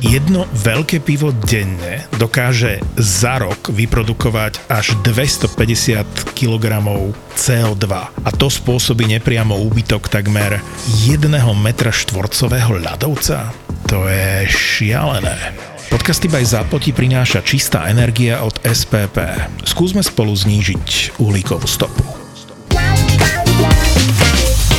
Jedno veľké pivo denne dokáže za rok vyprodukovať až 250 kg CO2 a to spôsobí nepriamo úbytok takmer 1 metra štvorcového ľadovca. To je šialené. Podcasty by Zápoti prináša čistá energia od SPP. Skúsme spolu znížiť uhlíkovú stopu.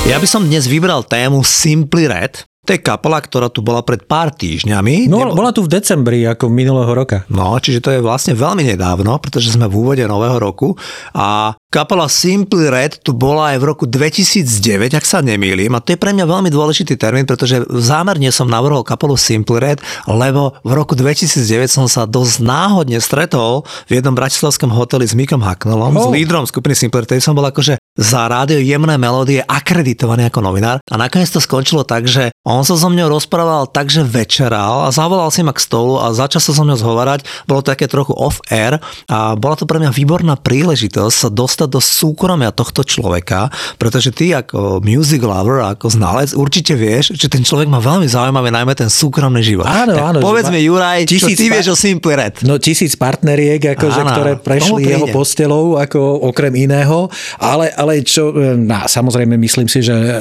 Ja by som dnes vybral tému Simply Red, to je kapela, ktorá tu bola pred pár týždňami. No, Nebo... bola tu v decembri, ako minulého roka. No, čiže to je vlastne veľmi nedávno, pretože sme v úvode nového roku a Kapela Simply Red tu bola aj v roku 2009, ak sa nemýlim. A to je pre mňa veľmi dôležitý termín, pretože zámerne som navrhol kapelu Simply Red, lebo v roku 2009 som sa dosť náhodne stretol v jednom bratislavskom hoteli s Mikom Hacknellom, oh. s lídrom skupiny Simply Red, ktorý som bol akože za rádio jemné melódie akreditovaný ako novinár. A nakoniec to skončilo tak, že on sa so mňou rozprával tak, že večeral a zavolal si ma k stolu a začal sa so mňou zhovárať. Bolo to také trochu off-air a bola to pre mňa výborná príležitosť sa dostať do súkromia tohto človeka, pretože ty ako music lover, ako znalec určite vieš, že ten človek má veľmi zaujímavý najmä ten súkromný život. Áno, tak áno. Povedz mi, Juraj, čo ty vieš o Simple Red? No tisíc partneriek, akože, ktoré prešli jeho postelou, ako okrem iného, ale, ale čo, no, samozrejme myslím si, že e,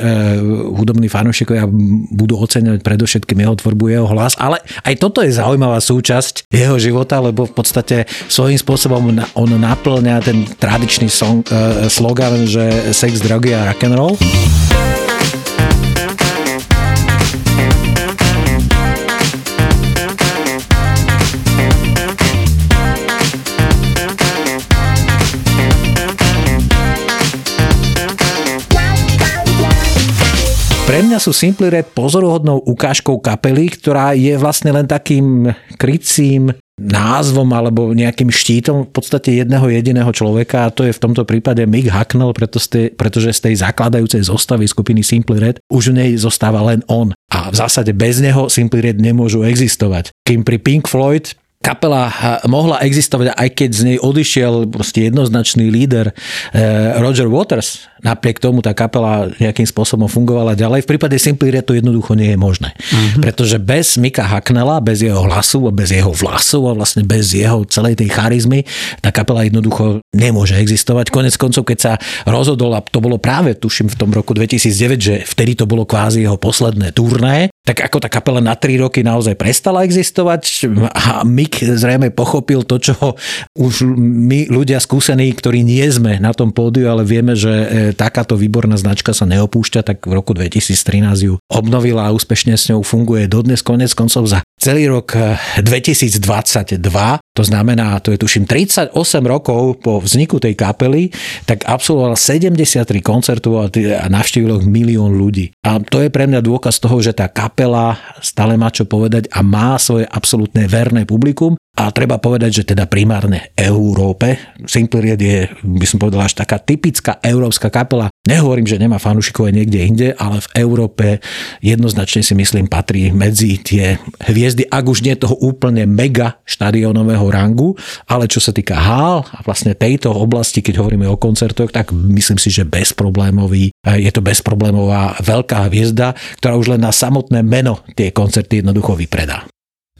hudobní fanúšikovia budú oceňovať predovšetkým jeho tvorbu, jeho hlas, ale aj toto je zaujímavá súčasť jeho života, lebo v podstate svojím spôsobom on naplňa ten tradičný song uh, slogan, že sex, drogy a rock'n'roll. Pre mňa sú Simply Red pozoruhodnou ukážkou kapely, ktorá je vlastne len takým krycím názvom alebo nejakým štítom v podstate jedného jediného človeka a to je v tomto prípade Mick ste, pretože z tej zakladajúcej zostavy skupiny Simply Red už v nej zostáva len on. A v zásade bez neho Simply Red nemôžu existovať. Kým pri Pink Floyd kapela mohla existovať, aj keď z nej odišiel proste jednoznačný líder eh, Roger Waters. Napriek tomu tá kapela nejakým spôsobom fungovala ďalej. V prípade Simply Red to jednoducho nie je možné. Mm-hmm. Pretože bez Mika Hacknella, bez jeho hlasu a bez jeho vlasov a vlastne bez jeho celej tej charizmy, tá kapela jednoducho nemôže existovať. Konec koncov, keď sa rozhodol, a to bolo práve, tuším, v tom roku 2009, že vtedy to bolo kvázi jeho posledné turné, tak ako tá kapela na 3 roky naozaj prestala existovať a Mick zrejme pochopil to, čo už my ľudia skúsení, ktorí nie sme na tom pódiu, ale vieme, že e, takáto výborná značka sa neopúšťa, tak v roku 2013 ju obnovila a úspešne s ňou funguje dodnes konec koncov za celý rok 2022, e, to znamená, to je tuším 38 rokov po vzniku tej kapely, tak absolvoval 73 koncertov a navštívilo milión ľudí. A to je pre mňa dôkaz toho, že tá kapela stále má čo povedať a má svoje absolútne verné publikum. A treba povedať, že teda primárne Európe. Simple Red je, by som povedal, až taká typická európska kapela. Nehovorím, že nemá fanúšikov niekde inde, ale v Európe jednoznačne si myslím patrí medzi tie hviezdy, ak už nie toho úplne mega štadionového rangu, ale čo sa týka hál a vlastne tejto oblasti, keď hovoríme o koncertoch, tak myslím si, že bezproblémový, je to bezproblémová veľká hviezda, ktorá už len na samotné meno tie koncerty jednoducho vypredá.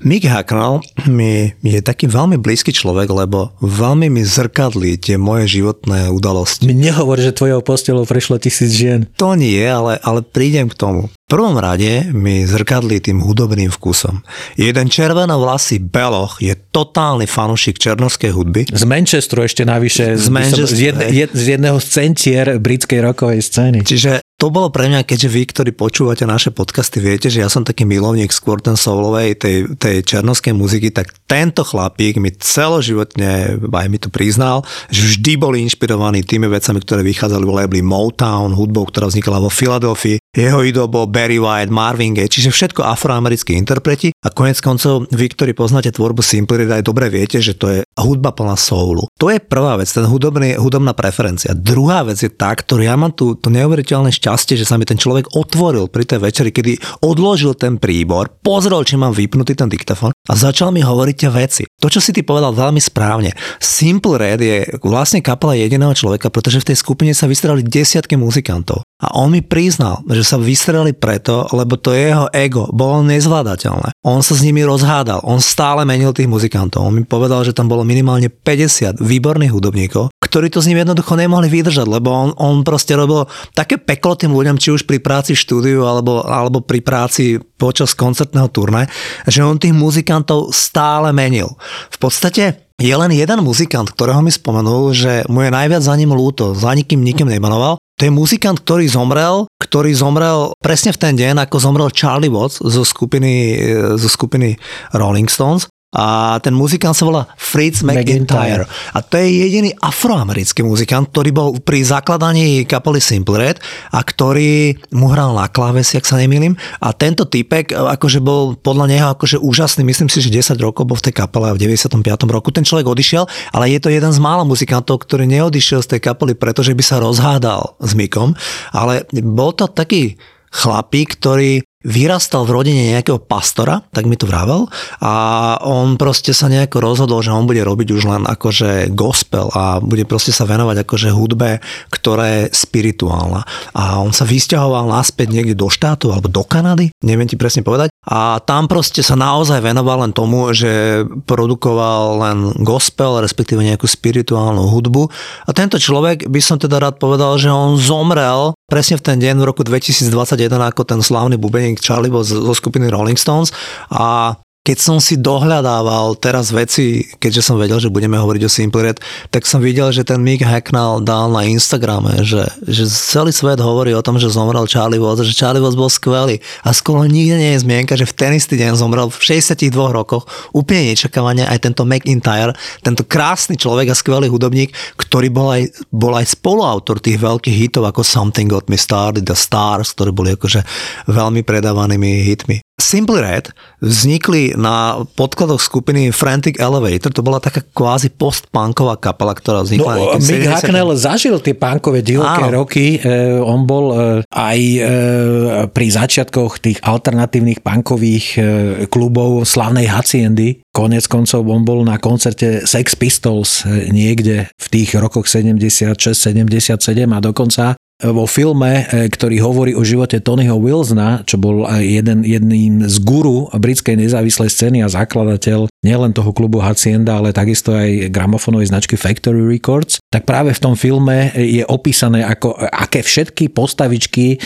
Mick Hacknell mi je taký veľmi blízky človek, lebo veľmi mi zrkadlí tie moje životné udalosti. Mi nehovor, že tvojou postelou prešlo tisíc žien. To nie, ale, ale prídem k tomu. V prvom rade mi zrkadlí tým hudobným vkusom. Jeden červenovlasý beloch je totálny fanušik černovskej hudby. Z Manchesteru ešte navyše. Z, Manchesteru, z, jedne, jed, z jedného z centier britskej rokovej scény. Čiže to bolo pre mňa, keďže vy, ktorí počúvate naše podcasty, viete, že ja som taký milovník skôr ten soulovej, tej, tej černovskej muziky, tak tento chlapík mi celoživotne, aj mi to priznal, že vždy boli inšpirovaní tými vecami, ktoré vychádzali v labeli Motown, hudbou, ktorá vznikala vo Filadelfii. Jeho idol bol Barry White, Marvin Gaye, čiže všetko afroamerickí interpreti. A konec koncov, vy, ktorí poznáte tvorbu Simple aj dobre viete, že to je hudba plná soulu. To je prvá vec, ten hudobný, hudobná preferencia. Druhá vec je tá, ktorú ja mám tu to neuveriteľné šťastie šťastie, že sa mi ten človek otvoril pri tej večeri, kedy odložil ten príbor, pozrel, či mám vypnutý ten diktafón a začal mi hovoriť tie veci. To, čo si ty povedal veľmi správne. Simple Red je vlastne kapela jediného človeka, pretože v tej skupine sa vystrelali desiatky muzikantov. A on mi priznal, že sa vystrelali preto, lebo to jeho ego bolo nezvládateľné. On sa s nimi rozhádal, on stále menil tých muzikantov. On mi povedal, že tam bolo minimálne 50 výborných hudobníkov, ktorí to s ním jednoducho nemohli vydržať, lebo on, on proste robil také peklo tým ľuďom, či už pri práci v štúdiu alebo, alebo pri práci počas koncertného turné, že on tých muzikantov stále menil. V podstate je len jeden muzikant, ktorého mi spomenul, že mu je najviac za ním lúto, za nikým nikým nemenoval to je muzikant, ktorý zomrel, ktorý zomrel presne v ten deň, ako zomrel Charlie Watts zo skupiny, zo skupiny Rolling Stones a ten muzikant sa volá Fritz McIntyre. A to je jediný afroamerický muzikant, ktorý bol pri zakladaní kapely Simple Red a ktorý mu hral na klávesi, ak sa nemýlim. A tento typek akože bol podľa neho akože úžasný, myslím si, že 10 rokov bol v tej kapele a v 95. roku ten človek odišiel, ale je to jeden z mála muzikantov, ktorý neodišiel z tej kapely, pretože by sa rozhádal s Mikom, ale bol to taký chlapík, ktorý vyrastal v rodine nejakého pastora, tak mi to vravel, a on proste sa nejako rozhodol, že on bude robiť už len akože gospel a bude proste sa venovať akože hudbe, ktorá je spirituálna. A on sa vysťahoval naspäť niekde do štátu alebo do Kanady, neviem ti presne povedať, a tam proste sa naozaj venoval len tomu, že produkoval len gospel, respektíve nejakú spirituálnu hudbu. A tento človek by som teda rád povedal, že on zomrel presne v ten deň v roku 2021 ako ten slavný bubeník Charlie bol zo skupiny Rolling Stones. A keď som si dohľadával teraz veci, keďže som vedel, že budeme hovoriť o Simple Red, tak som videl, že ten Mick Hacknell dal na Instagrame, že, že celý svet hovorí o tom, že zomrel Charlie Watts, že Charlie Watts bol skvelý. A skoro nikde nie je zmienka, že v ten istý deň zomrel v 62 rokoch úplne nečakávane aj tento McIntyre, tento krásny človek a skvelý hudobník, ktorý bol aj, bol aj spoluautor tých veľkých hitov ako Something Got Me Started, The Stars, ktoré boli akože veľmi predávanými hitmi. Simple Red vznikli na podkladoch skupiny Frantic Elevator, to bola taká kvázi post-punková kapela, ktorá vznikla. No, Mick 70... Hacknell zažil tie punkové divoké roky, e, on bol e, aj e, pri začiatkoch tých alternatívnych punkových e, klubov slavnej Haciendy, Konec koncov on bol na koncerte Sex Pistols e, niekde v tých rokoch 76-77 a dokonca vo filme, e, ktorý hovorí o živote Tonyho Wilsona, čo bol aj jeden, jedným z guru britskej nezávislej scény a zakladateľ nielen toho klubu Hacienda, ale takisto aj gramofonovej značky Factory Records, tak práve v tom filme je opísané, ako, aké všetky postavičky e,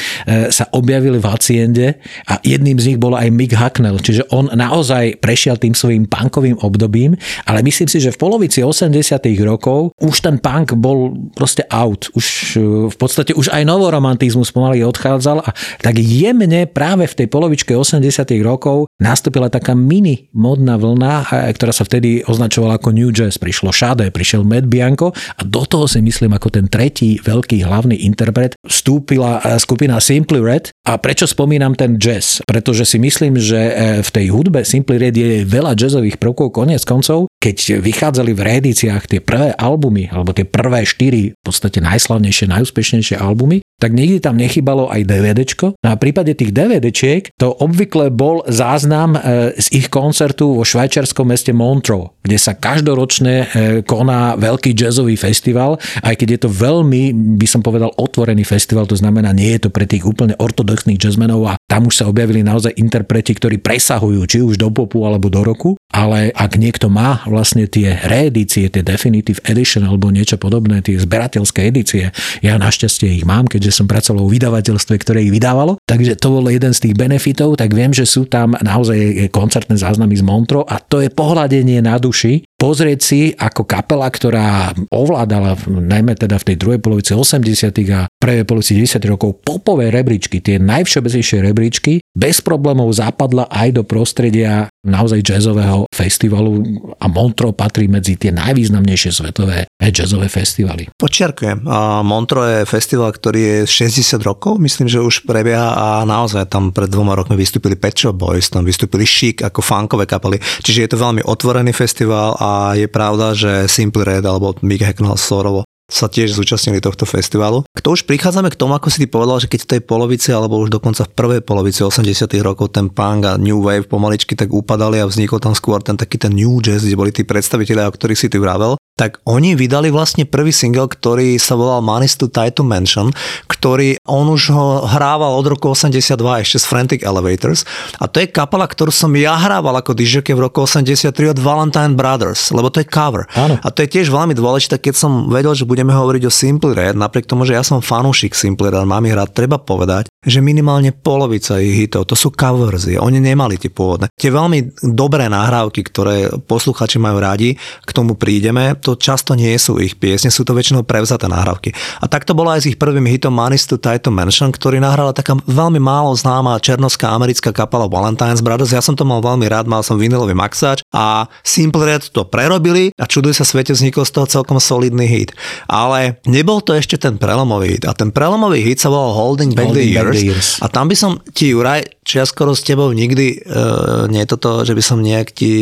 sa objavili v Haciende a jedným z nich bol aj Mick Hucknell, čiže on naozaj prešiel tým svojim punkovým obdobím, ale myslím si, že v polovici 80 rokov už ten punk bol proste out, už e, v podstate už už aj novoromantizmus pomaly odchádzal a tak jemne práve v tej polovičke 80 rokov nastúpila taká mini modná vlna, ktorá sa vtedy označovala ako New Jazz. Prišlo Shade, prišiel Matt Bianco a do toho si myslím ako ten tretí veľký hlavný interpret vstúpila e, skupina Simply Red. A prečo spomínam ten jazz? Pretože si myslím, že e, v tej hudbe Simply Red je veľa jazzových prvkov, konec koncov keď vychádzali v reedíciách tie prvé albumy, alebo tie prvé štyri, v podstate najslavnejšie, najúspešnejšie albumy, tak nikdy tam nechybalo aj DVDčko. No a v prípade tých DVDčiek to obvykle bol záznam e, z ich koncertu vo švajčiarskom meste Montreux, kde sa každoročne e, koná veľký jazzový festival, aj keď je to veľmi, by som povedal, otvorený festival, to znamená, nie je to pre tých úplne ortodoxných jazzmenov a tam už sa objavili naozaj interpreti, ktorí presahujú či už do popu alebo do roku, ale ak niekto má vlastne tie reedície, tie Definitive Edition alebo niečo podobné, tie zberateľské edície, ja našťastie ich mám, keďže som pracoval v vydavateľstve, ktoré ich vydávalo, takže to bol jeden z tých benefitov, tak viem, že sú tam naozaj koncertné záznamy z Montro a to je pohľadenie na duši, pozrieť si ako kapela, ktorá ovládala najmä teda v tej druhej polovici 80. a prvej polovici 90. rokov popové rebríčky, tie najvšeobecnejšie rebríčky, bez problémov zapadla aj do prostredia naozaj jazzového festivalu a Montro patrí medzi tie najvýznamnejšie svetové jazzové festivaly. Počiarkujem, Montro je festival, ktorý je 60 rokov, myslím, že už prebieha a naozaj tam pred dvoma rokmi vystúpili Pet Shop Boys, tam vystúpili Chic ako funkové kapely, čiže je to veľmi otvorený festival a je pravda, že Simple Red alebo Mick Hacknell Sorovo sa tiež zúčastnili tohto festivalu. Kto už prichádzame k tomu, ako si ty povedal, že keď v tej polovici alebo už dokonca v prvej polovici 80 rokov ten punk a new wave pomaličky tak upadali a vznikol tam skôr ten taký ten new jazz, kde boli tí predstavitelia, o ktorých si ty vravel, tak oni vydali vlastne prvý single, ktorý sa volal Manis to to Mansion, ktorý on už ho hrával od roku 82 ešte z Frantic Elevators a to je kapela, ktorú som ja hrával ako DJ v roku 83 od Valentine Brothers, lebo to je cover. Áno. A to je tiež veľmi dôležité, keď som vedel, že budeme hovoriť o Simple Red, napriek tomu, že ja som fanúšik Simple Red, mám ich rád, treba povedať, že minimálne polovica ich hitov, to sú coverzy, oni nemali tie pôvodné. Tie veľmi dobré nahrávky, ktoré posluchači majú radi, k tomu prídeme, to často nie sú ich piesne, sú to väčšinou prevzaté nahrávky. A tak to bolo aj s ich prvým hitom Manis to Title Mansion, ktorý nahrala taká veľmi málo známa černovská americká kapela Valentine's Brothers. Ja som to mal veľmi rád, mal som vinilový maxáč a Simple Red to prerobili a čuduj sa svete vznikol z toho celkom solidný hit. Ale nebol to ešte ten prelomový hit. A ten prelomový hit sa volal Holding Back, Holding the, Back years. the Years. A tam by som ti, Juraj, či ja skoro s tebou nikdy, uh, nie je toto, že by som nejak ti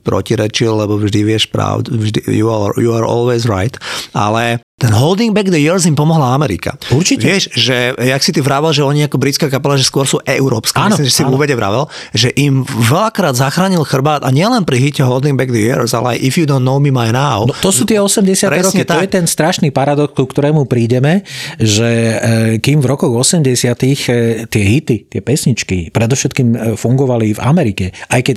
protirečil, lebo vždy vieš pravdu, vždy, you are, you are always right, ale ten Holding Back the Years im pomohla Amerika. Určite. Vieš, že jak si ty vravel, že oni ako britská kapela, že skôr sú európska. Áno, Myslím, že si áno. v úvede vravel, že im veľakrát zachránil chrbát a nielen pri hite Holding Back the Years, ale aj If You Don't Know Me My Now. No, to sú tie 80. Presne roky, to tak. je ten strašný paradox, ku ktorému prídeme, že e, kým v rokoch 80. e, tie hity, tie pesničky predovšetkým e, fungovali v Amerike, aj keď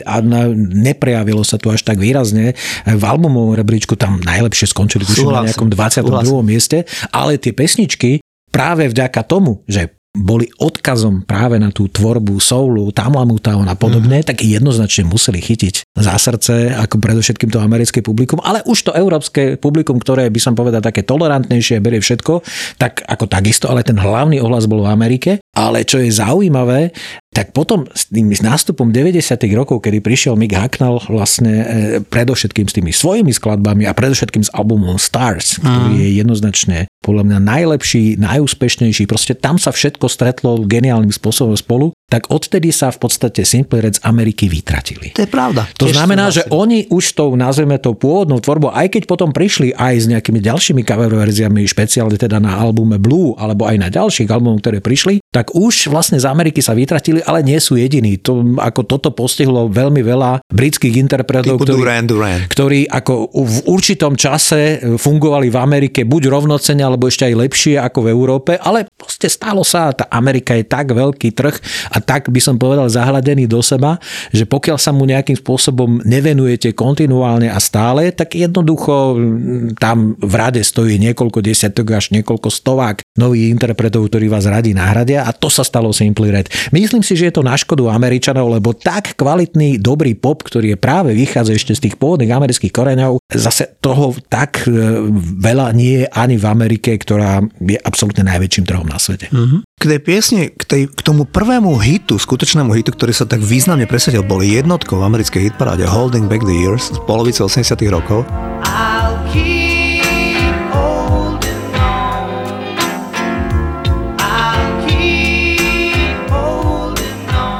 neprejavilo sa tu až tak výrazne, v albumovom rebríčku tam najlepšie skončili tuším na nejakom 22. súhlasím. mieste, ale tie pesničky práve vďaka tomu, že boli odkazom práve na tú tvorbu soulu, Tamlamutown a podobne, mm. tak jednoznačne museli chytiť za srdce, ako predovšetkým to americké publikum, ale už to európske publikum, ktoré by som povedal také tolerantnejšie, berie všetko, tak ako takisto, ale ten hlavný ohlas bol v Amerike. Ale čo je zaujímavé, tak potom s tým nástupom 90. rokov, kedy prišiel Mick Hucknall vlastne e, predovšetkým s tými svojimi skladbami a predovšetkým s albumom Stars, ktorý je jednoznačne podľa mňa najlepší, najúspešnejší, proste tam sa všetko stretlo geniálnym spôsobom spolu, tak odtedy sa v podstate Simple z Ameriky vytratili. To je pravda. To Tiež znamená, že oni už tou, nazveme to pôvodnou tvorbou, aj keď potom prišli aj s nejakými ďalšími cover verziami, špeciálne teda na albume Blue, alebo aj na ďalších albumoch, ktoré prišli, tak už vlastne z Ameriky sa vytratili, ale nie sú jediní. To, ako toto postihlo veľmi veľa britských interpretov, Typu ktorí, Duran Duran. ktorí ako v určitom čase fungovali v Amerike buď rovnocene, alebo ešte aj lepšie ako v Európe, ale proste stalo sa, tá Amerika je tak veľký trh a tak by som povedal zahladený do seba, že pokiaľ sa mu nejakým spôsobom nevenujete kontinuálne a stále, tak jednoducho tam v rade stojí niekoľko desiatok až niekoľko stovák nových interpretov, ktorí vás radi nahradia a to sa stalo Simply Red. Myslím si, že je to na škodu Američanov, lebo tak kvalitný, dobrý pop, ktorý je práve vychádza ešte z tých pôvodných amerických koreňov, zase toho tak e, veľa nie je ani v Amerike, ktorá je absolútne najväčším trhom na svete. K tej piesni, k, tej, k tomu prvému hitu, skutočnému hitu, ktorý sa tak významne presadil, bol jednotkou v americkej hitparáde Holding Back the Years z polovice 80 rokov.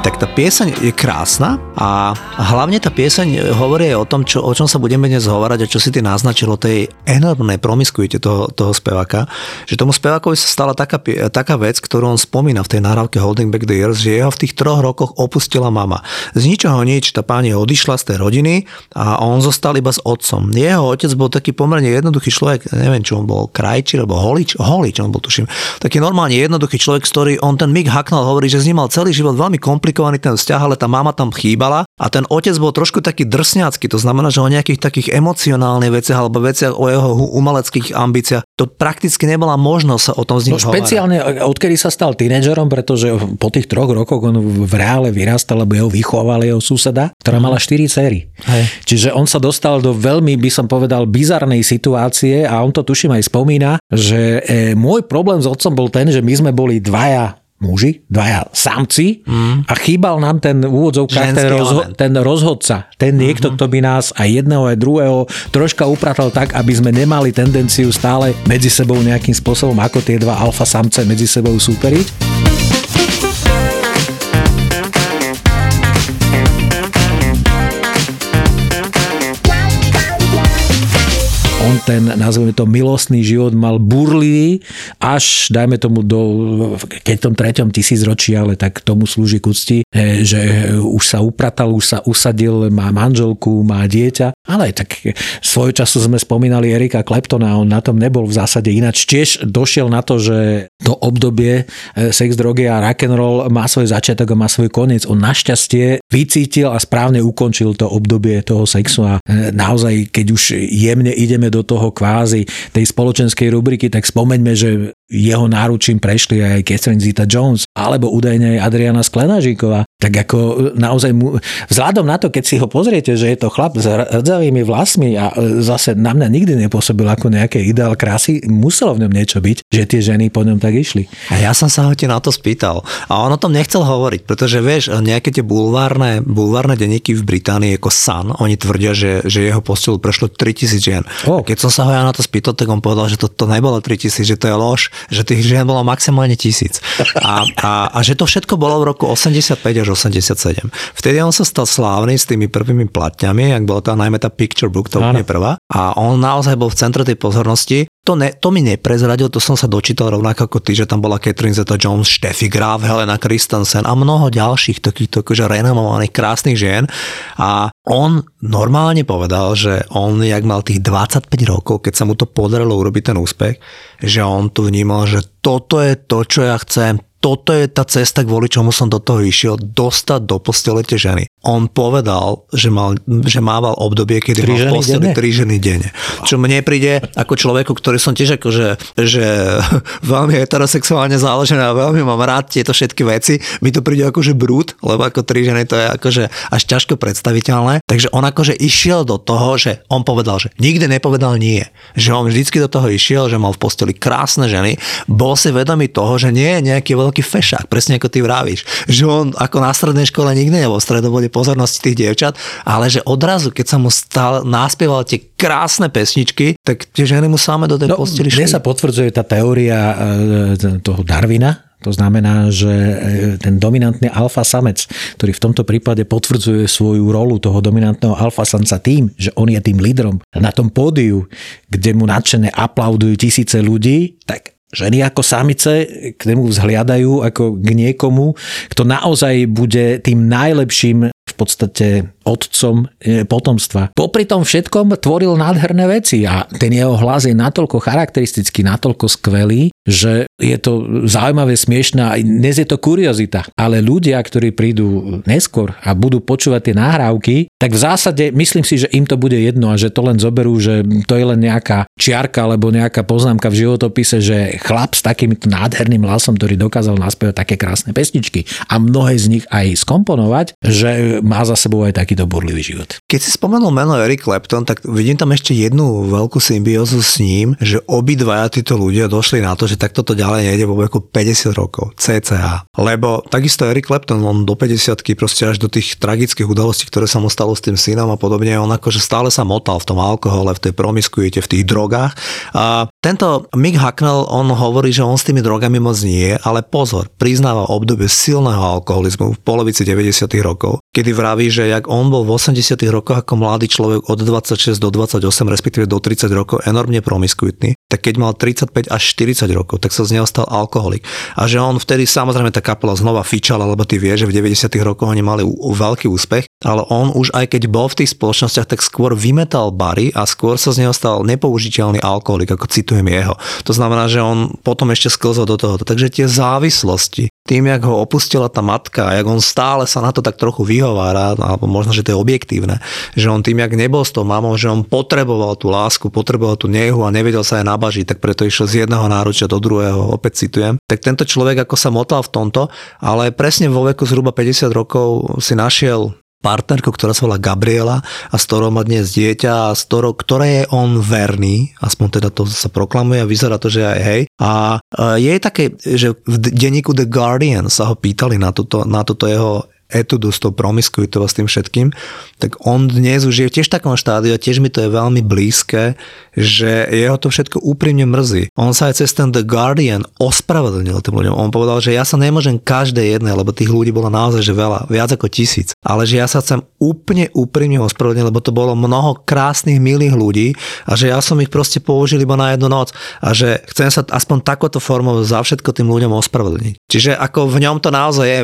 Tak tá pieseň je krásna a hlavne tá pieseň hovorí aj o tom, čo, o čom sa budeme dnes hovárať a čo si ty naznačil o tej enormnej promiskuite toho, toho speváka, že tomu spevákovi sa stala taká, taká vec, ktorú on spomína v tej nahrávke Holding Back the Years, že jeho v tých troch rokoch opustila mama. Z ničoho nič tá pani odišla z tej rodiny a on zostal iba s otcom. Jeho otec bol taký pomerne jednoduchý človek, neviem, čo on bol, krajči alebo holič, holič on bol tuším. Taký normálne jednoduchý človek, ktorý on ten Mick Hucknall hovorí, že s ním mal celý život veľmi komplikovaný ten vzťah, ale tá mama tam chýbala a ten otec bol trošku taký drsňacký, to znamená, že o nejakých takých emocionálnych veciach alebo veciach o jeho umeleckých ambíciách, to prakticky nebola možnosť sa o tom s ním No špeciálne, odkedy sa stal tínedžerom, pretože po tých troch rokoch on v reále vyrastal, lebo jeho vychoval jeho suseda, ktorá mala štyri. Hej. Čiže on sa dostal do veľmi, by som povedal, bizarnej situácie a on to tuším aj spomína, že e, môj problém s otcom bol ten, že my sme boli dvaja muži, dvaja samci mm. a chýbal nám ten v úvodzovkách ten, rozho- element. ten rozhodca, ten niekto, kto by nás aj jedného, aj druhého troška upratal tak, aby sme nemali tendenciu stále medzi sebou nejakým spôsobom, ako tie dva alfa samce medzi sebou súperiť. On ten, nazveme to, milostný život mal burlivý, až, dajme tomu, do, keď tom treťom tisícročí, ale tak tomu slúži k úcti, že už sa upratal, už sa usadil, má manželku, má dieťa, ale tak svojho času sme spomínali Erika Kleptona, on na tom nebol v zásade ináč. Tiež došiel na to, že to obdobie e, sex, drogy a rock'n'roll má svoj začiatok a má svoj koniec. On našťastie vycítil a správne ukončil to obdobie toho sexu a e, naozaj, keď už jemne ideme do toho kvázi tej spoločenskej rubriky, tak spomeňme, že jeho náručím prešli aj Catherine Zeta-Jones alebo údajne aj Adriana Sklenažíková. Tak ako naozaj mu, vzhľadom na to, keď si ho pozriete, že je to chlap s rdzavými vlasmi a e, zase na mňa nikdy nepôsobil ako nejaké ideál krásy, muselo v ňom niečo byť, že tie ženy po ňom tak išli. A ja som sa ho ti na to spýtal. A on o tom nechcel hovoriť, pretože vieš, nejaké tie bulvárne, bulvárne denníky v Británii ako Sun, oni tvrdia, že, že jeho postelu prešlo 3000 žien. Oh. A keď som sa ho ja na to spýtal, tak on povedal, že to, to nebolo 3000, že to je lož, že tých žien bolo maximálne tisíc. A, a, a že to všetko bolo v roku 85 až 87. Vtedy on sa stal slávny s tými prvými platňami, ak bola tá najmä tá Picture Book, to úplne prvá. A on naozaj bol v centre tej pozornosti. To, ne, to mi neprezradil, to som sa dočítal rovnako ako ty, že tam bola Catherine Zeta-Jones, Steffi Graf, Helena Christensen a mnoho ďalších takýchto akože renomovaných krásnych žien. A on normálne povedal, že on, jak mal tých 25 rokov, keď sa mu to podarilo urobiť ten úspech, že on tu vnímal, že toto je to, čo ja chcem, toto je tá cesta, kvôli čomu som do toho išiel, dostať do postele tie ženy. On povedal, že, mal, že mával obdobie, kedy mal v posteli tri ženy denne. Čo mne príde ako človeku, ktorý som tiež akože, že veľmi heterosexuálne založený a veľmi mám rád tieto všetky veci, mi to príde akože brút, lebo ako tri ženy to je akože až ťažko predstaviteľné. Takže on akože išiel do toho, že on povedal, že nikdy nepovedal nie. Že on vždycky do toho išiel, že mal v posteli krásne ženy, bol si vedomý toho, že nie je nejaký veľký fešák, presne ako ty vravíš. Že on ako na strednej škole nikdy nebol v stredobode pozornosti tých dievčat, ale že odrazu, keď sa mu stal, naspieval tie krásne pesničky, tak tie ženy mu same do tej No, posteli mne šli. sa potvrdzuje tá teória e, toho Darwina, to znamená, že e, ten dominantný alfa samec, ktorý v tomto prípade potvrdzuje svoju rolu toho dominantného alfa samca tým, že on je tým lídrom na tom pódiu, kde mu nadšené aplaudujú tisíce ľudí, tak ženy ako samice k nemu vzhliadajú ako k niekomu, kto naozaj bude tým najlepším v podstate otcom e, potomstva. Popri tom všetkom tvoril nádherné veci a ten jeho hlas je natoľko charakteristický, natoľko skvelý, že je to zaujímavé, smiešné a dnes je to kuriozita. Ale ľudia, ktorí prídu neskôr a budú počúvať tie nahrávky, tak v zásade myslím si, že im to bude jedno a že to len zoberú, že to je len nejaká čiarka alebo nejaká poznámka v životopise, že chlap s takýmto nádherným hlasom, ktorý dokázal naspievať také krásne pesničky a mnohé z nich aj skomponovať, že má za sebou aj takýto burlivý život. Keď si spomenul meno Eric Clapton, tak vidím tam ešte jednu veľkú symbiózu s ním, že obidvaja títo ľudia došli na to, že takto to ďalej nejde vo veku 50 rokov, cca. Lebo takisto Eric Clapton, on do 50 proste až do tých tragických udalostí, ktoré sa mu stalo s tým synom a podobne, on akože stále sa motal v tom alkohole, v tej promiskuite, v tých drogách. A tento Mick Hucknell, on hovorí, že on s tými drogami moc nie, ale pozor, priznáva obdobie silného alkoholizmu v polovici 90 rokov, kedy vraví, že jak on bol v 80 rokoch ako mladý človek od 26 do 28, respektíve do 30 rokov enormne promiskuitný, tak keď mal 35 až 40 rokov, tak sa z neho stal alkoholik. A že on vtedy samozrejme tá kapela znova fičala, lebo ty vieš, že v 90 rokoch oni mali veľký úspech, ale on už aj keď bol v tých spoločnostiach, tak skôr vymetal bary a skôr sa z neho stal nepoužiteľný alkoholik, ako citujem jeho. To znamená, že on potom ešte sklzol do toho. Takže tie závislosti, tým, jak ho opustila tá matka jak on stále sa na to tak trochu vyhovára, alebo možno, že to je objektívne, že on tým, jak nebol s tou mamou, že on potreboval tú lásku, potreboval tú nehu a nevedel sa aj nabažiť, tak preto išiel z jedného náručia do druhého, opäť citujem. Tak tento človek ako sa motal v tomto, ale presne vo veku zhruba 50 rokov si našiel partnerku, ktorá sa volá Gabriela a s ktorou má dnes dieťa a s ktorou, ktoré je on verný, aspoň teda to sa proklamuje a vyzerá to, že aj hej. A e, je také, že v denníku The Guardian sa ho pýtali na toto, na toto jeho etudu s tou promiskuitou a s tým všetkým, tak on dnes už je tiež v takom štádiu a tiež mi to je veľmi blízke, že jeho to všetko úprimne mrzí. On sa aj cez ten The Guardian ospravedlnil tým ľuďom. On povedal, že ja sa nemôžem každej jednej, lebo tých ľudí bolo naozaj že veľa, viac ako tisíc. Ale že ja sa chcem úplne úprimne ospravedlniť, lebo to bolo mnoho krásnych, milých ľudí a že ja som ich proste použil iba na jednu noc a že chcem sa aspoň takoto formou za všetko tým ľuďom ospravedlniť. Čiže ako v ňom to naozaj je,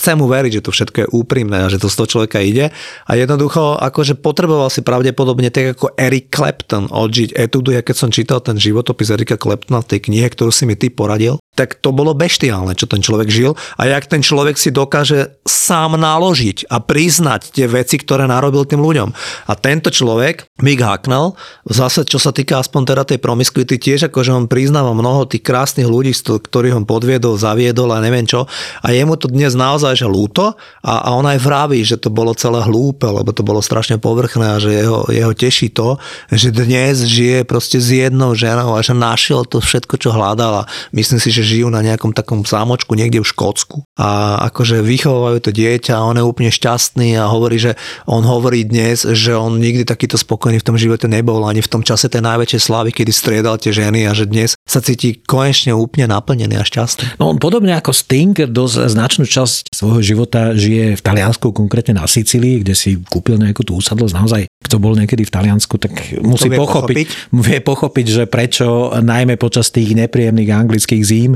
chcem mu veriť, že to všetko je úprimné a že to z toho človeka ide. A jednoducho akože potreboval si pravdepodobne tak ako Eric Clapton odžiť etudu, ja keď som čítal ten životopis Erika Claptona v tej knihe, ktorú si mi ty poradil, tak to bolo beštiálne, čo ten človek žil a jak ten človek si dokáže sám naložiť a priznať tie veci, ktoré narobil tým ľuďom. A tento človek, Mick Hacknell, zase čo sa týka aspoň teda tej promiskuity, tiež akože on priznáva mnoho tých krásnych ľudí, ktorých on podviedol, zaviedol a neviem čo. A jemu to dnes naozaj že ľúto a, a on aj vraví, že to bolo celé hlúpe, lebo to bolo strašne povrchné a že jeho, jeho teší to, že dnes žije proste s jednou ženou a že našiel to všetko, čo hľadal a myslím si, že žijú na nejakom takom zámočku niekde v Škótsku a akože vychovajú to dieťa a on je úplne šťastný a hovorí, že on hovorí dnes, že on nikdy takýto spokojný v tom živote nebol ani v tom čase tej najväčšej slávy, kedy striedal tie ženy a že dnes sa cíti konečne úplne naplnený a šťastný. No on podobne ako Sting dosť značnú časť svojho života žije v Taliansku, konkrétne na Sicílii, kde si kúpil nejakú tú úsadlosť. Naozaj, kto bol niekedy v Taliansku, tak musí vie pochopiť, vie pochopiť, že prečo najmä počas tých nepríjemných anglických zím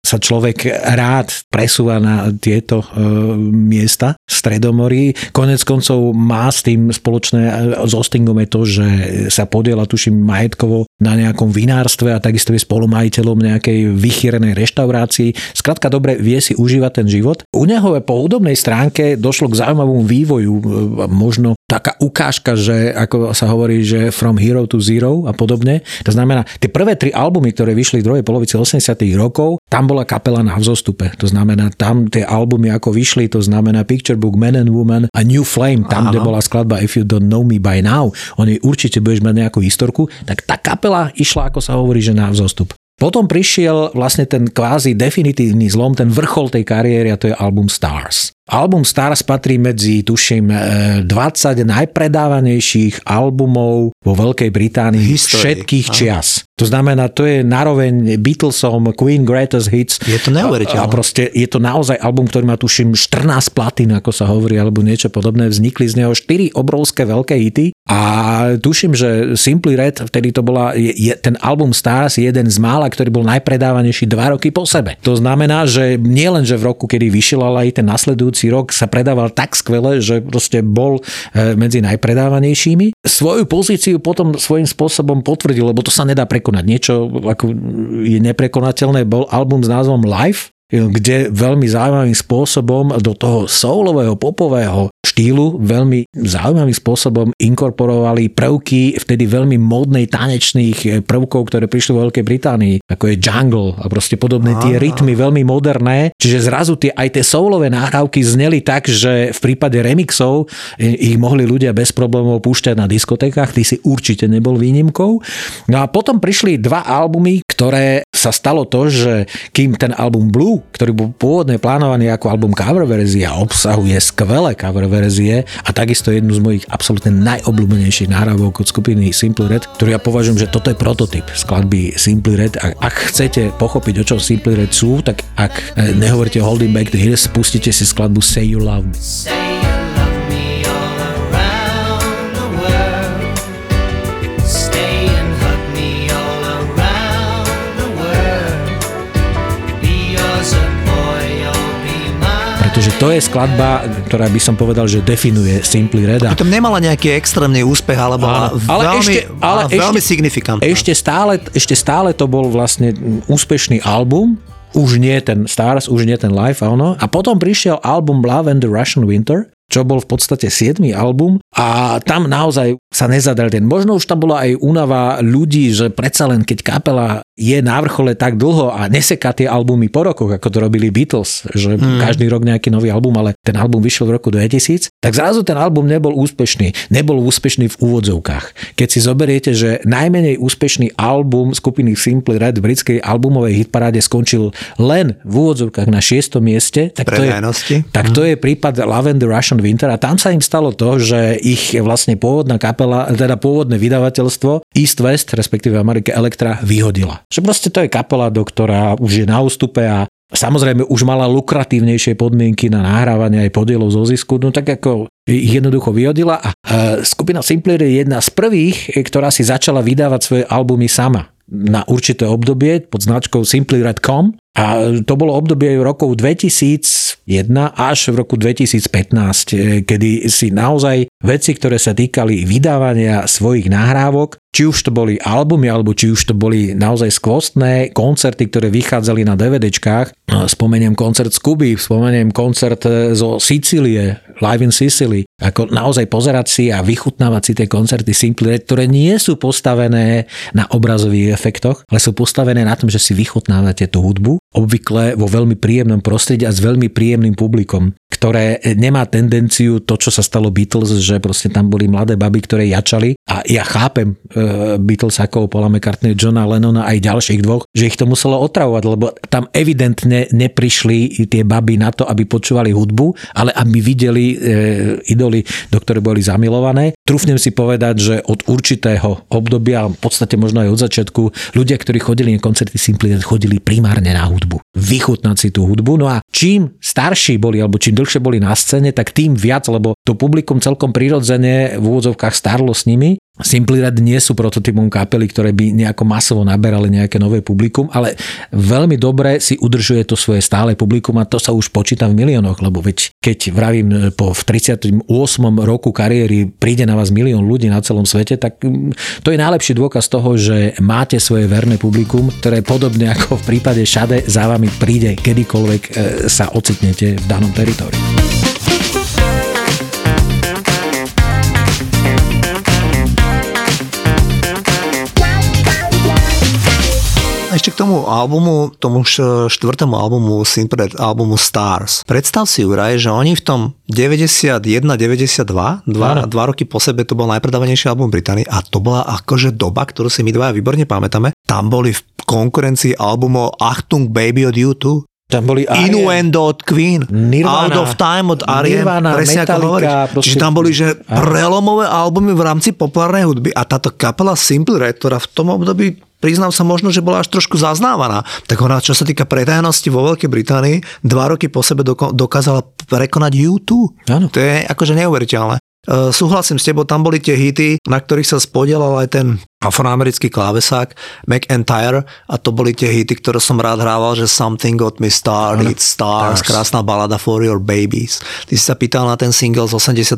sa človek rád presúva na tieto e, miesta Stredomorí. Konec koncov má s tým spoločné e, s Ostingom je to, že sa podiela, tuším, majetkovo na nejakom vinárstve a takisto je spolumajiteľom nejakej vychýrenej reštaurácii. Skrátka dobre vie si užívať ten život. U neho po hudobnej stránke došlo k zaujímavému vývoju, e, možno taká ukážka, že ako sa hovorí, že from hero to zero a podobne. To znamená, tie prvé tri albumy, ktoré vyšli v druhej polovici 80 rokov, tam bola kapela na vzostupe. To znamená, tam tie albumy ako vyšli, to znamená Picture Book, Man and Woman a New Flame, tam, Áno. kde bola skladba If You Don't Know Me By Now, oni určite budeš mať nejakú historku, tak tá kapela išla, ako sa hovorí, že na vzostup. Potom prišiel vlastne ten kvázi definitívny zlom, ten vrchol tej kariéry a to je album Stars. Album Stars patrí medzi, tuším, e, 20 najpredávanejších albumov vo Veľkej Británii Histórii, všetkých áno. čias. To znamená, to je naroveň Beatlesom, Queen Greatest Hits. Je to neuveriteľné. A proste je to naozaj album, ktorý má tuším 14 platín, ako sa hovorí, alebo niečo podobné. Vznikli z neho 4 obrovské veľké hity a tuším, že Simply Red, vtedy to bola, je, je, ten album Stars je jeden z mála, ktorý bol najpredávanejší dva roky po sebe. To znamená, že nie len, že v roku, kedy vyšiel, ale aj ten nasledujúci rok sa predával tak skvele, že proste bol e, medzi najpredávanejšími. Svoju pozíciu potom svojím spôsobom potvrdil, lebo to sa nedá prekonať. Niečo ako je neprekonateľné, bol album s názvom Life, kde veľmi zaujímavým spôsobom do toho soulového, popového štýlu veľmi zaujímavým spôsobom inkorporovali prvky vtedy veľmi módnej tanečných prvkov, ktoré prišli vo Veľkej Británii, ako je jungle a proste podobné tie rytmy veľmi moderné. Čiže zrazu tie, aj tie soulové nahrávky zneli tak, že v prípade remixov ich mohli ľudia bez problémov púšťať na diskotékach, ty si určite nebol výnimkou. No a potom prišli dva albumy, ktoré sa stalo to, že kým ten album Blue, ktorý bol pôvodne plánovaný ako album cover verzia, obsahuje skvelé cover verzie a takisto jednu z mojich absolútne najobľúbenejších nahrávok od skupiny Simple Red, ktorú ja považujem, že toto je prototyp skladby Simple Red. A ak chcete pochopiť, o čom Simple Red sú, tak ak eh, nehovoríte Holding Back the Hills, pustite si skladbu Say You Love Me. Say you Pretože to je skladba, ktorá by som povedal, že definuje Simply Red. A Potom nemala nejaký extrémny úspech, ale bola Áno, ale veľmi, ešte, ale veľmi ešte, signifikantná. Ešte stále, ešte stále to bol vlastne úspešný album, už nie ten Stars, už nie ten Live, áno. A potom prišiel album Love and the Russian Winter, čo bol v podstate 7. album a tam naozaj sa nezadal ten. Možno už tam bola aj únava ľudí, že predsa len keď kapela je na vrchole tak dlho a neseká tie albumy po rokoch, ako to robili Beatles, že mm. každý rok nejaký nový album, ale ten album vyšiel v roku 2000, tak zrazu ten album nebol úspešný. Nebol úspešný v úvodzovkách. Keď si zoberiete, že najmenej úspešný album skupiny Simply Red v britskej albumovej hitparáde skončil len v úvodzovkách na 6. mieste, tak to, je, tak to je prípad Love and the Russian Winter a tam sa im stalo to, že ich vlastne pôvodná kapela, teda pôvodné vydavateľstvo East West, respektíve Amerika Elektra, vyhodila. Že proste to je kapela, do ktorá už je na ústupe a Samozrejme už mala lukratívnejšie podmienky na nahrávanie aj podielov zo zisku, no tak ako ich jednoducho vyhodila a skupina Simpler je jedna z prvých, ktorá si začala vydávať svoje albumy sama na určité obdobie pod značkou Simply Red.com a to bolo obdobie rokov 2001 až v roku 2015, kedy si naozaj veci, ktoré sa týkali vydávania svojich nahrávok, či už to boli albumy, alebo či už to boli naozaj skvostné koncerty, ktoré vychádzali na DVDčkách. Spomeniem koncert z Kuby, spomeniem koncert zo Sicílie, Live in Sicily. Ako naozaj pozerať si a vychutnávať si tie koncerty Simply Red, ktoré nie sú postavené na obrazových efektoch, ale sú postavené na tom, že si vychutnávate tú hudbu, obvykle vo veľmi príjemnom prostredí a s veľmi príjemným publikom ktoré nemá tendenciu to, čo sa stalo Beatles, že proste tam boli mladé baby, ktoré jačali a ja chápem uh, Beatles ako Paula McCartney, Johna Lennona aj ďalších dvoch, že ich to muselo otravovať, lebo tam evidentne neprišli tie baby na to, aby počúvali hudbu, ale aby videli uh, idoly, do ktoré boli zamilované. Trúfnem si povedať, že od určitého obdobia, v podstate možno aj od začiatku, ľudia, ktorí chodili na koncerty Simply chodili primárne na hudbu. Vychutnať si tú hudbu. No a čím starší boli, alebo čím dlhšie boli na scéne, tak tým viac, lebo to publikum celkom prirodzene v úvodzovkách starlo s nimi Simply Red nie sú prototypom kapely, ktoré by nejako masovo naberali nejaké nové publikum, ale veľmi dobre si udržuje to svoje stále publikum a to sa už počíta v miliónoch, lebo veď keď vravím e, po v 38. roku kariéry príde na vás milión ľudí na celom svete, tak mm, to je najlepší dôkaz toho, že máte svoje verné publikum, ktoré podobne ako v prípade Šade za vami príde kedykoľvek e, sa ocitnete v danom teritoriu. Ešte k tomu albumu, tomu štvrtému albumu, Simpred albumu Stars. Predstav si, Juraj, že oni v tom 91-92, dva, dva roky po sebe to bol najpredávanejší album Británii a to bola akože doba, ktorú si my dvaja výborne pamätáme. Tam boli v konkurencii albumov Achtung Baby od U2, tam boli Arien, Innuendo od Queen, Nirvana, Out of Time od Arien, Nirvana, presne Metallica, ako hovoríš. proste- Čiže tam boli že prelomové albumy v rámci populárnej hudby a táto kapela Simple Red, ktorá v tom období priznám sa možno, že bola až trošku zaznávaná. Tak ona, čo sa týka predajnosti vo Veľkej Británii, dva roky po sebe doko- dokázala prekonať U2. Áno. To je akože neuveriteľné. Uh, súhlasím s tebou, tam boli tie hity, na ktorých sa spodielal aj ten afroamerický klávesák McIntyre a to boli tie hity, ktoré som rád hrával, že Something Got Me Started, Stars, Stars. krásna balada For Your Babies. Ty si sa pýtal na ten single z 89.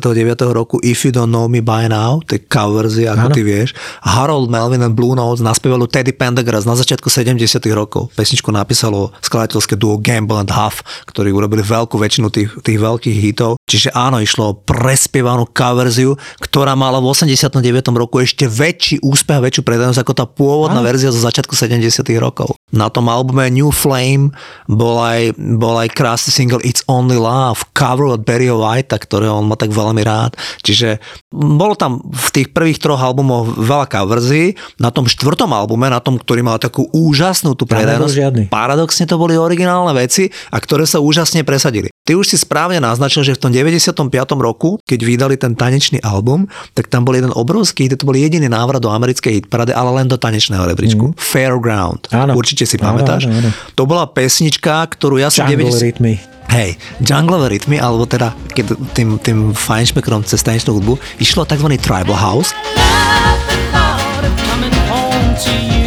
roku If You Don't Know Me By Now, to je cover verzia, ako Áno. ty vieš. Harold Melvin and Blue Notes naspievalo Teddy Pendergrass na začiatku 70. rokov. Pesničku napísalo skladateľské duo Gamble and Huff, ktorí urobili veľkú väčšinu tých, tých veľkých hitov. Čiže áno, išlo o prespievanú coverziu, ktorá mala v 89. roku ešte väčší úspech a väčšiu predanosť ako tá pôvodná Áno. verzia zo začiatku 70. rokov. Na tom albume New Flame bol aj, bol aj krásny single It's Only Love, cover od Barry White, ktoré on má tak veľmi rád. Čiže bolo tam v tých prvých troch albumoch veľa coverzií. Na tom štvrtom albume, na tom, ktorý mal takú úžasnú tú žiadny. paradoxne to boli originálne veci a ktoré sa úžasne presadili. Ty už si správne naznačil, že v tom 95. roku, keď vydali ten tanečný album, tak tam bol jeden obrovský, hit, to bol jediný návrat do americkej hitparady, ale len do tanečného rebríčku. Mm. Fairground. Áno. Určite si Áno, pamätáš. áno, áno. To bola pesnička, ktorú ja som Jungle 90... rytmy. Hej, junglové rytmy, alebo teda keď tým, tým fajnšmekrom cez tanečnú hudbu išlo tzv. tribal house. love the thought of coming home to you.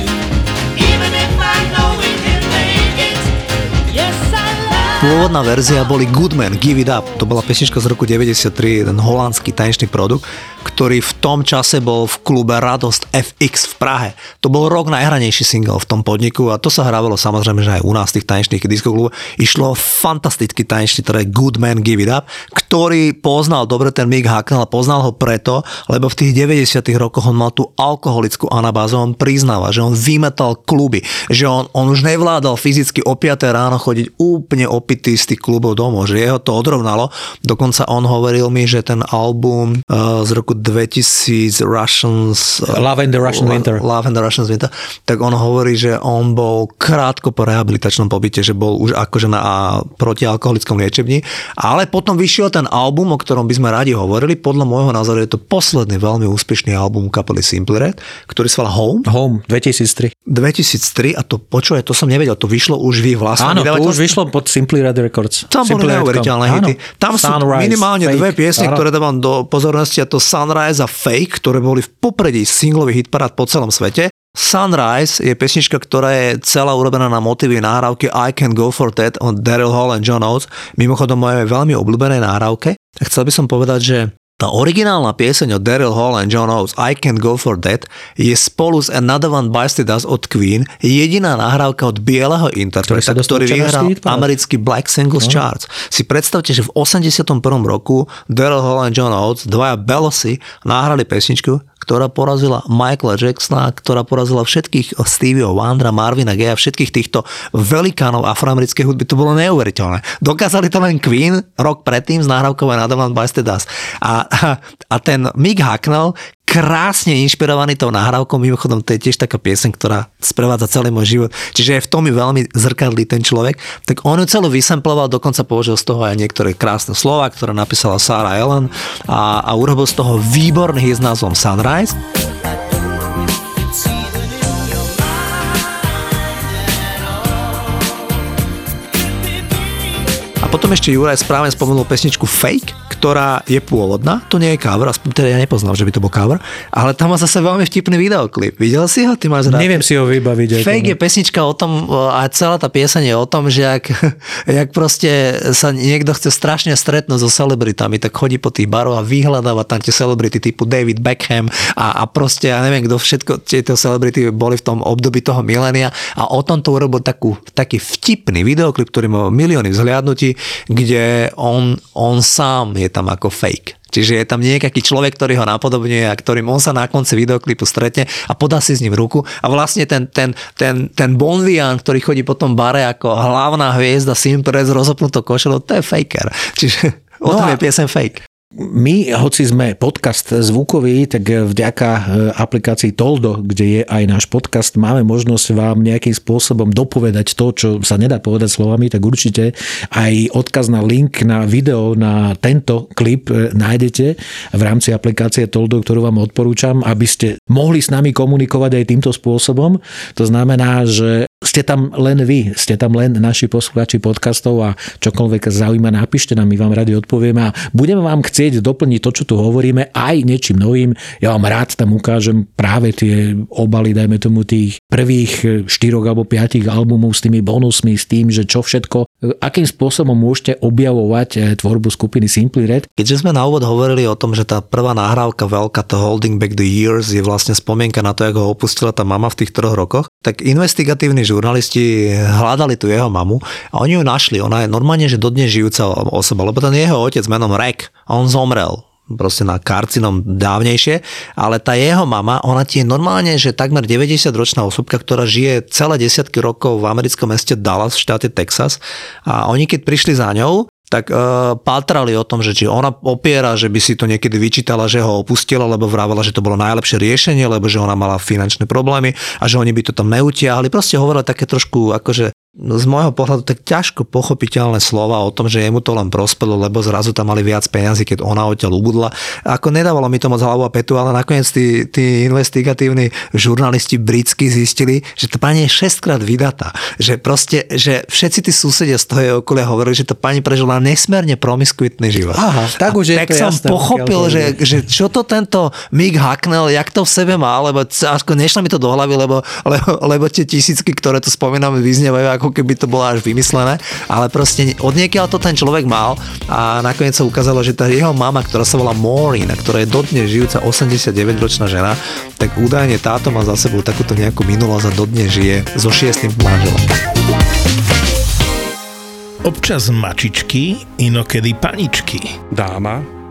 Pôvodná verzia boli Goodman, Give It Up. To bola pesnička z roku 93, jeden holandský tanečný produkt, ktorý v tom čase bol v klube Radosť FX v Prahe. To bol rok najhranejší single v tom podniku a to sa hrávalo samozrejme, že aj u nás v tých tanečných diskoklubov. Išlo fantastický tanečný, ktorý Good Man Give It Up, ktorý poznal dobre ten Mick Hacknell a poznal ho preto, lebo v tých 90 rokoch on mal tú alkoholickú anabázu, on priznáva, že on vymetal kluby, že on, on už nevládal fyzicky o 5 ráno chodiť úplne opitý z tých klubov domov, že jeho to odrovnalo. Dokonca on hovoril mi, že ten album uh, z roku 2000 Russians... Love and the Russian Winter. Love and the Russians Winter, tak on hovorí, že on bol krátko po rehabilitačnom pobyte, že bol už akože na protialkoholickom liečebni, ale potom vyšiel ten album, o ktorom by sme radi hovorili. Podľa môjho názoru je to posledný veľmi úspešný album kapely Simple Red, ktorý sa volá Home. Home 2003. 2003 a to počuje, to som nevedel, to vyšlo už v ich vlastnom Áno, to už vyšlo pod Simply Red Records. Tam boli Simply Red.com. neuveriteľné hity. Tam sú Sunrise, minimálne Fake. dve piesne, Áno. ktoré dávam do pozornosti a to Sunrise a Fake, ktoré boli v popredí singlových hitparád po celom svete. Sunrise je pesnička, ktorá je celá urobená na motívy nahrávky I Can Go For That od Daryl Hall and John Oates. Mimochodom moje veľmi obľúbené nahrávke. A chcel by som povedať, že tá originálna pieseň od Daryl Hall and John Oates I Can Go For That je spolu s Another One Bites the Dust od Queen jediná nahrávka od bieleho interpreta, Ktorý ktorý vyhral americký Black Singles No. Charts. Si predstavte, že v 81. roku Daryl Hall and John Oates, dvaja Belosi, nahrali pesničku, ktorá porazila Michaela Jacksona, ktorá porazila všetkých Stevieho Wondera, Marvina Gaye a všetkých týchto velikánov afroamerickej hudby. To bolo neuveriteľné. Dokázali to len Queen rok predtým s nahrávkou Another One Bites the Dust. A, a, a ten Mick Hacknell krásne inšpirovaný tou nahrávkou, mimochodom to je tiež taká pieseň, ktorá sprevádza celý môj život, čiže je v tom mi veľmi zrkadlý ten človek, tak on ju celú vysamploval, dokonca použil z toho aj niektoré krásne slova, ktoré napísala Sarah Ellen a, a urobil z toho výborný hit s názvom Sunrise. A potom ešte Juraj správne spomenul pesničku Fake, ktorá je pôvodná, to nie je cover, aspoň teda ja nepoznám, že by to bol cover, ale tam má zase veľmi vtipný videoklip. Videl si ho? Ty máš rád? Neviem si ho vybaviť. Fake je pesnička o tom, a celá tá pieseň je o tom, že jak, jak proste sa niekto chce strašne stretnúť so celebritami, tak chodí po tých baroch a vyhľadáva tam tie celebrity typu David Beckham a, a proste, ja neviem, kto všetko, tieto celebrity boli v tom období toho milénia a o tom to urobil takú, taký vtipný videoklip, ktorý má milióny vzhliadnutí, kde on, on sám je tam ako fake. Čiže je tam nejaký človek, ktorý ho napodobňuje a ktorým on sa na konci videoklipu stretne a podá si s ním ruku a vlastne ten, ten, ten, ten Bonvian, ktorý chodí po tom bare ako hlavná hviezda Simpres s rozopnutou košelou, to je faker. Čiže o No tom je piesen fake. My, hoci sme podcast zvukový, tak vďaka e, aplikácii Toldo, kde je aj náš podcast, máme možnosť vám nejakým spôsobom dopovedať to, čo sa nedá povedať slovami, tak určite aj odkaz na link na video na tento klip e, nájdete v rámci aplikácie Toldo, ktorú vám odporúčam, aby ste mohli s nami komunikovať aj týmto spôsobom. To znamená, že ste tam len vy, ste tam len naši poslucháči podcastov a čokoľvek zaujíma, napíšte nám, my vám radi odpovieme a budeme vám chcieť doplniť to, čo tu hovoríme, aj niečím novým. Ja vám rád tam ukážem práve tie obaly, dajme tomu tých prvých štyroch alebo piatich albumov s tými bonusmi, s tým, že čo všetko, akým spôsobom môžete objavovať e, tvorbu skupiny Simply Red. Keďže sme na úvod hovorili o tom, že tá prvá nahrávka veľká, to Holding Back the Years, je vlastne spomienka na to, ako ho opustila tá mama v tých troch rokoch, tak investigatívni žurnalisti hľadali tú jeho mamu a oni ju našli. Ona je normálne, že dodnes žijúca osoba, lebo ten jeho otec menom Rek, on zomrel proste na karcinom dávnejšie, ale tá jeho mama, ona tie normálne, že takmer 90 ročná osobka, ktorá žije celé desiatky rokov v americkom meste Dallas v štáte Texas a oni keď prišli za ňou, tak uh, pátrali o tom, že či ona opiera, že by si to niekedy vyčítala, že ho opustila, lebo vravela, že to bolo najlepšie riešenie, lebo že ona mala finančné problémy a že oni by to tam neutiahli. Proste hovorila také trošku akože z môjho pohľadu tak ťažko pochopiteľné slova o tom, že jemu to len prospelo, lebo zrazu tam mali viac peňazí, keď ona odtiaľ ubudla. Ako nedávalo mi to moc hlavu a petu, ale nakoniec tí, tí investigatívni žurnalisti britskí zistili, že tá pani je šestkrát vydatá. Že proste, že všetci tí susedia z toho jej okolia hovorili, že tá pani prežila nesmierne promiskuitný život. Aha, tak A už je tak to som jasné, pochopil, že, že čo to tento Mick Hacknell, jak to v sebe má, lebo nešlo mi to do hlavy, lebo, lebo, lebo tie tisícky, ktoré tu spomíname, vyznievajú ako ako keby to bolo až vymyslené, ale proste od niekiaľ to ten človek mal a nakoniec sa ukázalo, že tá jeho mama, ktorá sa volá Maureen a ktorá je dodnes žijúca 89-ročná žena, tak údajne táto má za sebou takúto nejakú minulosť a dodnes žije so šiestým manželom. Občas mačičky, inokedy paničky. dáma